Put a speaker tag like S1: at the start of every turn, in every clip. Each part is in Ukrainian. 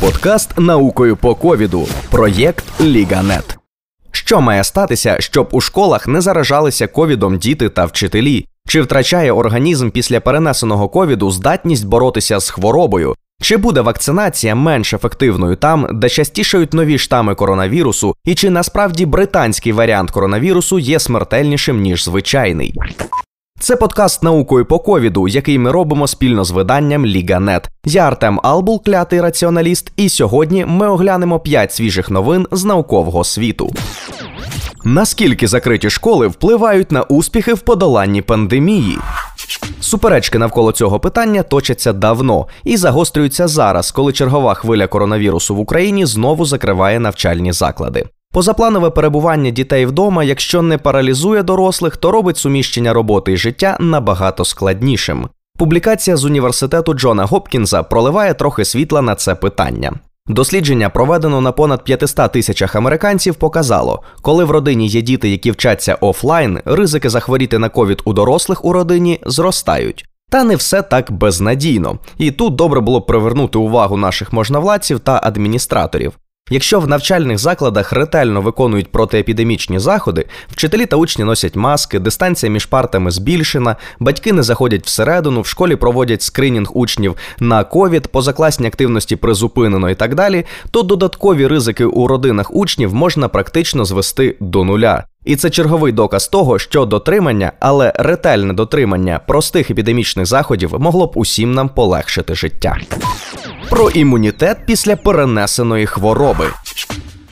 S1: Подкаст наукою по ковіду. Проєкт Ліганет. Що має статися, щоб у школах не заражалися ковідом діти та вчителі? Чи втрачає організм після перенесеного ковіду здатність боротися з хворобою? Чи буде вакцинація менш ефективною там, де частішають нові штами коронавірусу, і чи насправді британський варіант коронавірусу є смертельнішим ніж звичайний? Це подкаст наукою по ковіду, який ми робимо спільно з виданням Ліганет. Я Артем Албул, клятий раціоналіст, і сьогодні ми оглянемо 5 свіжих новин з наукового світу. Наскільки закриті школи впливають на успіхи в подоланні пандемії? Суперечки навколо цього питання точаться давно і загострюються зараз, коли чергова хвиля коронавірусу в Україні знову закриває навчальні заклади. Позапланове перебування дітей вдома, якщо не паралізує дорослих, то робить суміщення роботи і життя набагато складнішим. Публікація з університету Джона Гопкінза проливає трохи світла на це питання. Дослідження, проведено на понад 500 тисячах американців, показало, коли в родині є діти, які вчаться офлайн, ризики захворіти на ковід у дорослих у родині зростають. Та не все так безнадійно, і тут добре було б привернути увагу наших можновладців та адміністраторів. Якщо в навчальних закладах ретельно виконують протиепідемічні заходи, вчителі та учні носять маски, дистанція між партами збільшена, батьки не заходять всередину, в школі проводять скринінг учнів на ковід, позакласні активності призупинено і так далі, то додаткові ризики у родинах учнів можна практично звести до нуля. І це черговий доказ того, що дотримання, але ретельне дотримання простих епідемічних заходів могло б усім нам полегшити життя. Про імунітет після перенесеної хвороби.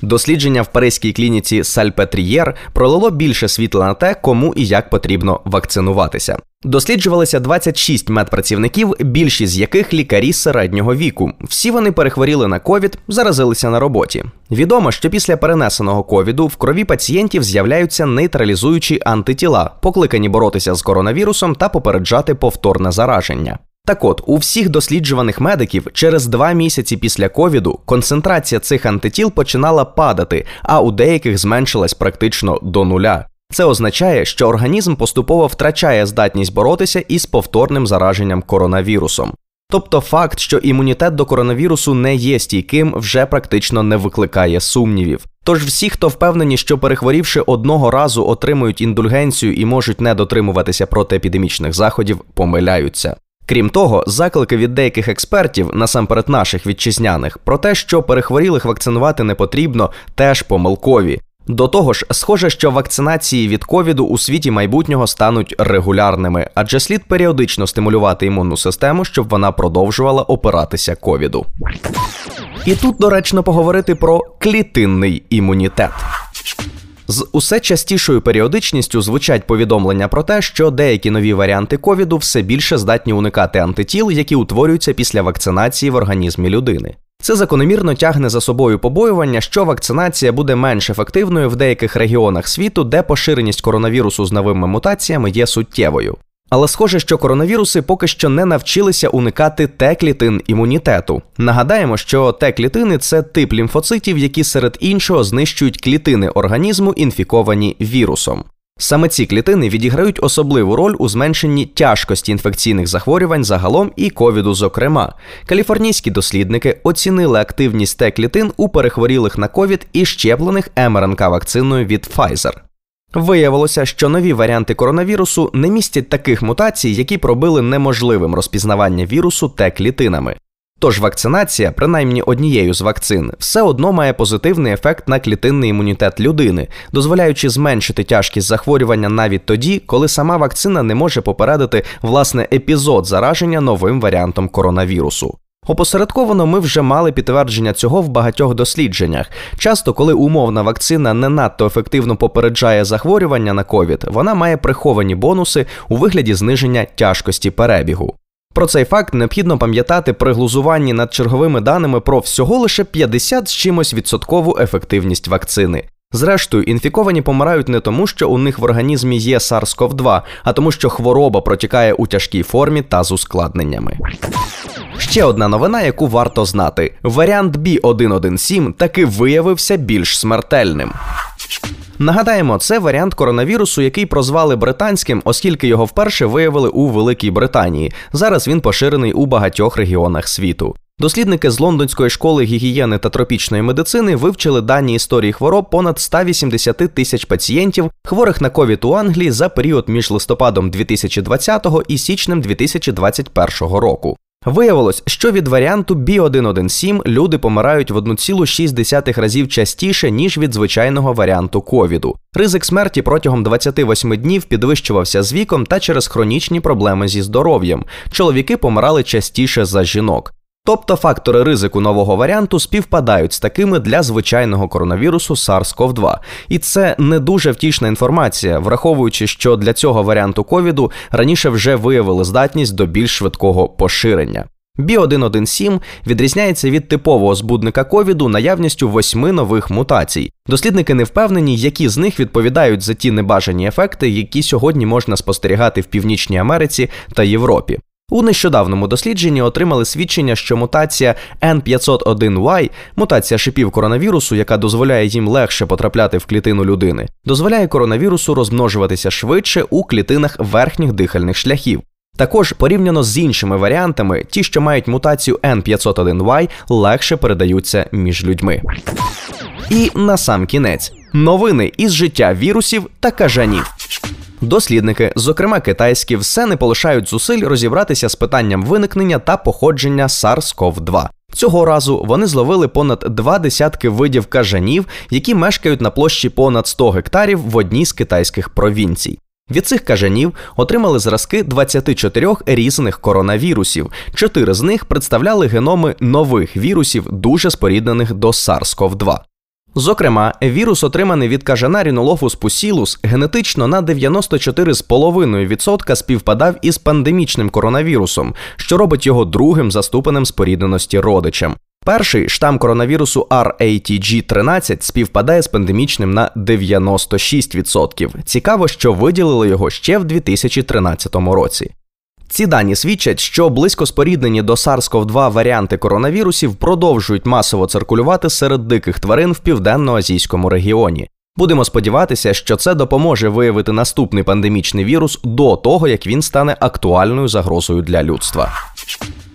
S1: Дослідження в паризькій клініці Сальпетрієр пролило більше світла на те, кому і як потрібно вакцинуватися. Досліджувалися 26 медпрацівників, більшість з яких лікарі середнього віку. Всі вони перехворіли на ковід, заразилися на роботі. Відомо, що після перенесеного ковіду в крові пацієнтів з'являються нейтралізуючі антитіла, покликані боротися з коронавірусом та попереджати повторне зараження. Так от, у всіх досліджуваних медиків через два місяці після ковіду концентрація цих антитіл починала падати, а у деяких зменшилась практично до нуля. Це означає, що організм поступово втрачає здатність боротися із повторним зараженням коронавірусом. Тобто факт, що імунітет до коронавірусу не є стійким, вже практично не викликає сумнівів. Тож всі, хто впевнені, що перехворівши одного разу отримують індульгенцію і можуть не дотримуватися протиепідемічних заходів, помиляються. Крім того, заклики від деяких експертів, насамперед наших вітчизняних, про те, що перехворілих вакцинувати не потрібно, теж помилкові. До того ж, схоже, що вакцинації від ковіду у світі майбутнього стануть регулярними, адже слід періодично стимулювати імунну систему, щоб вона продовжувала опиратися ковіду. І тут доречно поговорити про клітинний імунітет. З усе частішою періодичністю звучать повідомлення про те, що деякі нові варіанти ковіду все більше здатні уникати антитіл, які утворюються після вакцинації в організмі людини. Це закономірно тягне за собою побоювання, що вакцинація буде менш ефективною в деяких регіонах світу, де поширеність коронавірусу з новими мутаціями є суттєвою. Але схоже, що коронавіруси поки що не навчилися уникати Т-клітин імунітету. Нагадаємо, що Т-клітини – це тип лімфоцитів, які серед іншого знищують клітини організму, інфіковані вірусом. Саме ці клітини відіграють особливу роль у зменшенні тяжкості інфекційних захворювань загалом і ковіду. Зокрема, каліфорнійські дослідники оцінили активність Т-клітин у перехворілих на ковід і щеплених МРНК вакциною від Pfizer. Виявилося, що нові варіанти коронавірусу не містять таких мутацій, які пробили неможливим розпізнавання вірусу Т-клітинами. Тож вакцинація, принаймні однією з вакцин, все одно має позитивний ефект на клітинний імунітет людини, дозволяючи зменшити тяжкість захворювання навіть тоді, коли сама вакцина не може попередити власне епізод зараження новим варіантом коронавірусу. Опосередковано ми вже мали підтвердження цього в багатьох дослідженнях. Часто, коли умовна вакцина не надто ефективно попереджає захворювання на ковід, вона має приховані бонуси у вигляді зниження тяжкості перебігу. Про цей факт необхідно пам'ятати при глузуванні над черговими даними про всього лише 50 з чимось відсоткову ефективність вакцини. Зрештою, інфіковані помирають не тому, що у них в організмі є SARS-CoV-2, а тому, що хвороба протікає у тяжкій формі та з ускладненнями. Ще одна новина, яку варто знати: варіант B117 таки виявився більш смертельним. Нагадаємо, це варіант коронавірусу, який прозвали британським, оскільки його вперше виявили у Великій Британії. Зараз він поширений у багатьох регіонах світу. Дослідники з Лондонської школи гігієни та тропічної медицини вивчили дані історії хвороб понад 180 тисяч пацієнтів, хворих на ковід у Англії за період між листопадом 2020 і січнем 2021 року. Виявилось, що від варіанту B117 люди помирають в 1,6 разів частіше, ніж від звичайного варіанту ковіду. Ризик смерті протягом 28 днів підвищувався з віком та через хронічні проблеми зі здоров'ям. Чоловіки помирали частіше за жінок. Тобто фактори ризику нового варіанту співпадають з такими для звичайного коронавірусу SARS-CoV-2. І це не дуже втішна інформація, враховуючи, що для цього варіанту ковіду раніше вже виявили здатність до більш швидкого поширення. Бі-117 відрізняється від типового збудника ковіду наявністю восьми нових мутацій. Дослідники не впевнені, які з них відповідають за ті небажані ефекти, які сьогодні можна спостерігати в Північній Америці та Європі. У нещодавному дослідженні отримали свідчення, що мутація N501Y, мутація шипів коронавірусу, яка дозволяє їм легше потрапляти в клітину людини, дозволяє коронавірусу розмножуватися швидше у клітинах верхніх дихальних шляхів. Також порівняно з іншими варіантами, ті, що мають мутацію N501Y, легше передаються між людьми. І на сам кінець новини із життя вірусів та кажанів. Дослідники, зокрема китайські, все не полишають зусиль розібратися з питанням виникнення та походження SARS-CoV-2. Цього разу вони зловили понад два десятки видів кажанів, які мешкають на площі понад 100 гектарів в одній з китайських провінцій. Від цих кажанів отримали зразки 24 різних коронавірусів. Чотири з них представляли геноми нових вірусів, дуже споріднених до SARS-CoV-2. Зокрема, вірус, отриманий від кажана Rhinolophus pusillus, генетично на 94,5% співпадав із пандемічним коронавірусом, що робить його другим заступеним спорідненості родичем. Перший штам коронавірусу RATG13 співпадає з пандемічним на 96%. Цікаво, що виділили його ще в 2013 році. Ці дані свідчать, що близько споріднені до SARS-CoV-2 варіанти коронавірусів продовжують масово циркулювати серед диких тварин в південно-азійському регіоні. Будемо сподіватися, що це допоможе виявити наступний пандемічний вірус до того, як він стане актуальною загрозою для людства.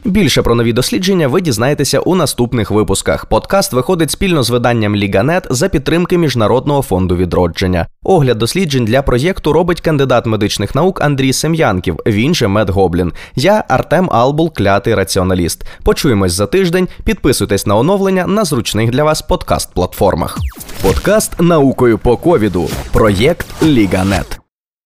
S1: Більше про нові дослідження ви дізнаєтеся у наступних випусках. Подкаст виходить спільно з виданням Ліганет за підтримки Міжнародного фонду відродження. Огляд досліджень для проєкту робить кандидат медичних наук Андрій Сем'янків. Він же Медгоблін. Я Артем Албул, клятий раціоналіст. Почуємось за тиждень. Підписуйтесь на оновлення на зручних для вас подкаст-платформах. Подкаст наукою по ковіду. Проєкт Ліганет.